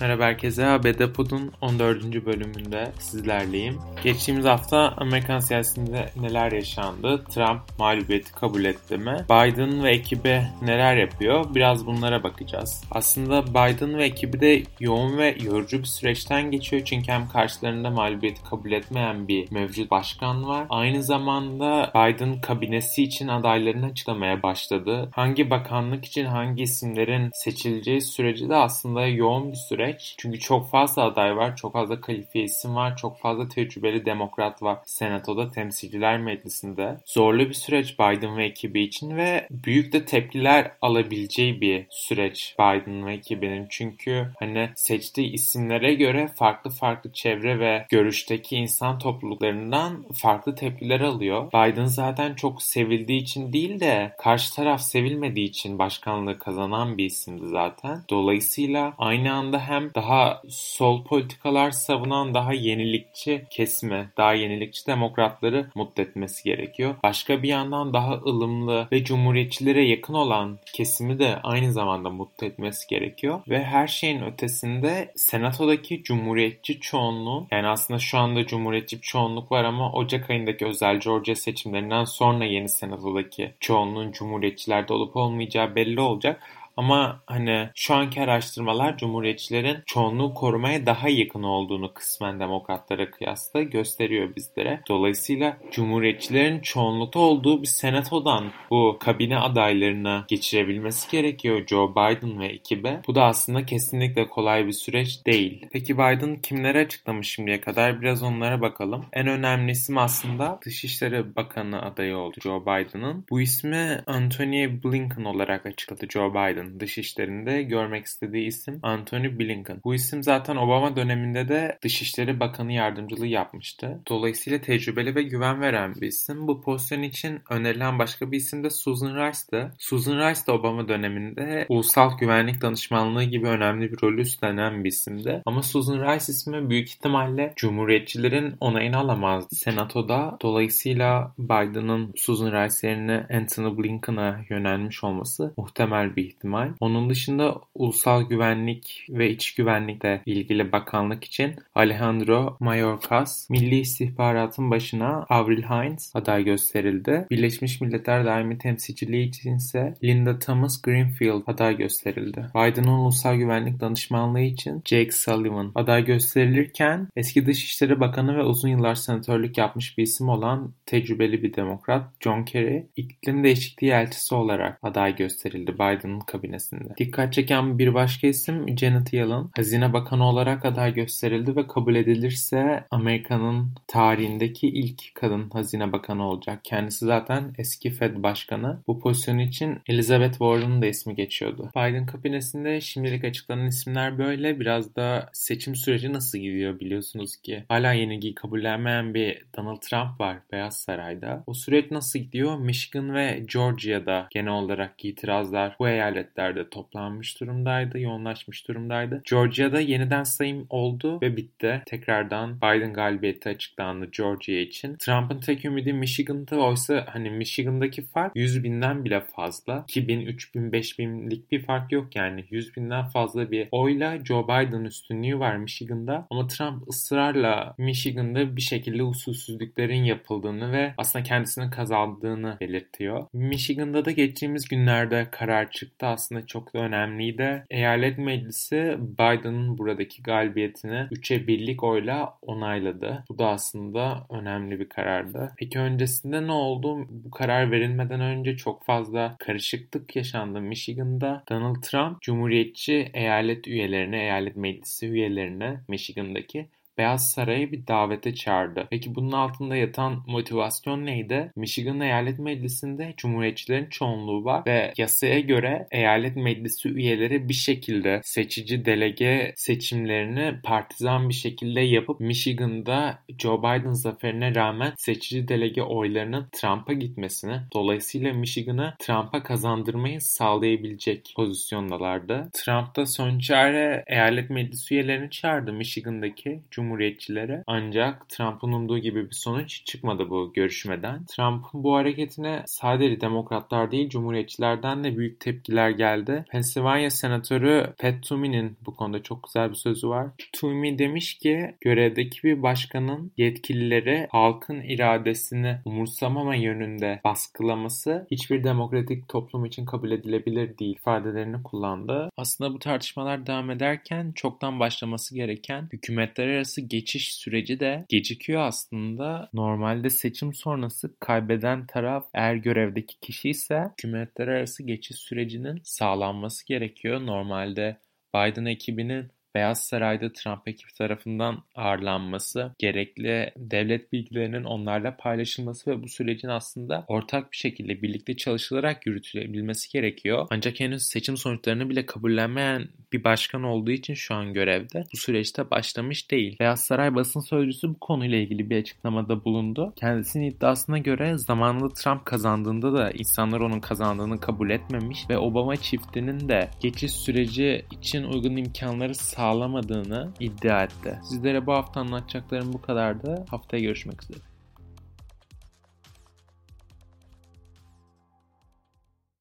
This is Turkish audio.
Merhaba herkese. ABD Pod'un 14. bölümünde sizlerleyim. Geçtiğimiz hafta Amerikan siyasetinde neler yaşandı? Trump mağlubiyeti kabul etti mi? Biden ve ekibi neler yapıyor? Biraz bunlara bakacağız. Aslında Biden ve ekibi de yoğun ve yorucu bir süreçten geçiyor. Çünkü hem karşılarında mağlubiyeti kabul etmeyen bir mevcut başkan var. Aynı zamanda Biden kabinesi için adaylarını açıklamaya başladı. Hangi bakanlık için hangi isimlerin seçileceği süreci de aslında yoğun bir süreç süreç. Çünkü çok fazla aday var, çok fazla kalifiye isim var, çok fazla tecrübeli demokrat var Senato'da, Temsilciler Meclisi'nde. Zorlu bir süreç Biden ve ekibi için ve büyük de tepkiler alabileceği bir süreç Biden ve ekibinin. Çünkü hani seçtiği isimlere göre farklı farklı çevre ve görüşteki insan topluluklarından farklı tepkiler alıyor. Biden zaten çok sevildiği için değil de karşı taraf sevilmediği için başkanlığı kazanan bir isimdi zaten. Dolayısıyla aynı anda hem hem daha sol politikalar savunan daha yenilikçi kesme, daha yenilikçi demokratları mutlu etmesi gerekiyor. Başka bir yandan daha ılımlı ve cumhuriyetçilere yakın olan kesimi de aynı zamanda mutlu etmesi gerekiyor. Ve her şeyin ötesinde senatodaki cumhuriyetçi çoğunluğun yani aslında şu anda cumhuriyetçi çoğunluk var ama Ocak ayındaki özel Georgia seçimlerinden sonra yeni senatodaki çoğunluğun cumhuriyetçilerde olup olmayacağı belli olacak. Ama hani şu anki araştırmalar Cumhuriyetçilerin çoğunluğu korumaya daha yakın olduğunu kısmen demokratlara kıyasla gösteriyor bizlere. Dolayısıyla Cumhuriyetçilerin çoğunlukta olduğu bir senatodan bu kabine adaylarına geçirebilmesi gerekiyor Joe Biden ve ekibe. Bu da aslında kesinlikle kolay bir süreç değil. Peki Biden kimlere açıklamış şimdiye kadar? Biraz onlara bakalım. En önemli isim aslında Dışişleri Bakanı adayı oldu Joe Biden'ın. Bu ismi Antony Blinken olarak açıkladı Joe Biden. Biden dışişlerinde görmek istediği isim Antony Blinken. Bu isim zaten Obama döneminde de Dışişleri Bakanı yardımcılığı yapmıştı. Dolayısıyla tecrübeli ve güven veren bir isim. Bu pozisyon için önerilen başka bir isim de Susan Rice'dı. Susan Rice de Obama döneminde ulusal güvenlik danışmanlığı gibi önemli bir rolü üstlenen bir isimdi. Ama Susan Rice ismi büyük ihtimalle Cumhuriyetçilerin onayını alamazdı Senato'da. Dolayısıyla Biden'ın Susan Rice yerine Anthony Blinken'a yönelmiş olması muhtemel bir ihtimal ihtimal. Onun dışında ulusal güvenlik ve iç güvenlikle ilgili bakanlık için Alejandro Mayorkas, Milli İstihbaratın başına Avril Haines aday gösterildi. Birleşmiş Milletler Daimi Temsilciliği için ise Linda Thomas Greenfield aday gösterildi. Biden'ın ulusal güvenlik danışmanlığı için Jake Sullivan aday gösterilirken eski Dışişleri Bakanı ve uzun yıllar senatörlük yapmış bir isim olan tecrübeli bir demokrat John Kerry iklim değişikliği elçisi olarak aday gösterildi Biden'ın kabinesinde. Dikkat çeken bir başka isim Janet Yellen. Hazine Bakanı olarak aday gösterildi ve kabul edilirse Amerika'nın tarihindeki ilk kadın hazine bakanı olacak. Kendisi zaten eski Fed başkanı. Bu pozisyon için Elizabeth Warren'ın da ismi geçiyordu. Biden kabinesinde şimdilik açıklanan isimler böyle. Biraz da seçim süreci nasıl gidiyor biliyorsunuz ki. Hala yenilgiyi kabullenmeyen bir Donald Trump var Beyaz Saray'da. O süreç nasıl gidiyor? Michigan ve Georgia'da genel olarak itirazlar bu eyalet eyaletlerde toplanmış durumdaydı, yoğunlaşmış durumdaydı. Georgia'da yeniden sayım oldu ve bitti. Tekrardan Biden galibiyeti açıklandı Georgia için. Trump'ın tek ümidi Michigan'da oysa hani Michigan'daki fark 100 binden bile fazla. 2000, 3000, 5000'lik bir fark yok yani. 100 binden fazla bir oyla Joe Biden üstünlüğü var Michigan'da. Ama Trump ısrarla Michigan'da bir şekilde usulsüzlüklerin yapıldığını ve aslında kendisinin kazandığını belirtiyor. Michigan'da da geçtiğimiz günlerde karar çıktı aslında çok da önemliydi. Eyalet Meclisi Biden'ın buradaki galibiyetini 3'e birlik oyla onayladı. Bu da aslında önemli bir karardı. Peki öncesinde ne oldu? Bu karar verilmeden önce çok fazla karışıklık yaşandı Michigan'da. Donald Trump Cumhuriyetçi eyalet üyelerine, eyalet meclisi üyelerine Michigan'daki Beyaz Saray'a bir davete çağırdı. Peki bunun altında yatan motivasyon neydi? Michigan Eyalet Meclisi'nde Cumhuriyetçilerin çoğunluğu var ve yasaya göre eyalet meclisi üyeleri bir şekilde seçici delege seçimlerini partizan bir şekilde yapıp Michigan'da Joe Biden zaferine rağmen seçici delege oylarının Trump'a gitmesini dolayısıyla Michigan'ı Trump'a kazandırmayı sağlayabilecek pozisyondalardı. Trump da son çare eyalet meclisi üyelerini çağırdı Michigan'daki Cumhuriyetçilerin cumhuriyetçilere. Ancak Trump'ın umduğu gibi bir sonuç çıkmadı bu görüşmeden. Trump'ın bu hareketine sadece demokratlar değil cumhuriyetçilerden de büyük tepkiler geldi. Pennsylvania senatörü Pat Toomey'nin bu konuda çok güzel bir sözü var. Toomey demiş ki görevdeki bir başkanın yetkilileri halkın iradesini umursamama yönünde baskılaması hiçbir demokratik toplum için kabul edilebilir değil ifadelerini kullandı. Aslında bu tartışmalar devam ederken çoktan başlaması gereken hükümetler arası geçiş süreci de gecikiyor aslında. Normalde seçim sonrası kaybeden taraf eğer görevdeki kişi ise hükümetler arası geçiş sürecinin sağlanması gerekiyor. Normalde Biden ekibinin Beyaz Saray'da Trump ekibi tarafından ağırlanması, gerekli devlet bilgilerinin onlarla paylaşılması ve bu sürecin aslında ortak bir şekilde birlikte çalışılarak yürütülebilmesi gerekiyor. Ancak henüz seçim sonuçlarını bile kabullenmeyen bir başkan olduğu için şu an görevde bu süreçte başlamış değil. Beyaz Saray basın sözcüsü bu konuyla ilgili bir açıklamada bulundu. Kendisinin iddiasına göre zamanında Trump kazandığında da insanlar onun kazandığını kabul etmemiş ve Obama çiftinin de geçiş süreci için uygun imkanları sağlamadığını iddia etti. Sizlere bu hafta anlatacaklarım bu kadardı. Haftaya görüşmek üzere.